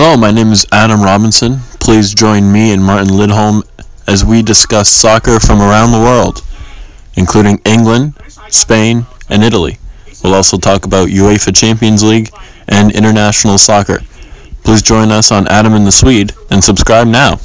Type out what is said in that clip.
Hello, my name is Adam Robinson. Please join me and Martin Lidholm as we discuss soccer from around the world, including England, Spain, and Italy. We'll also talk about UEFA Champions League and international soccer. Please join us on Adam and the Swede and subscribe now.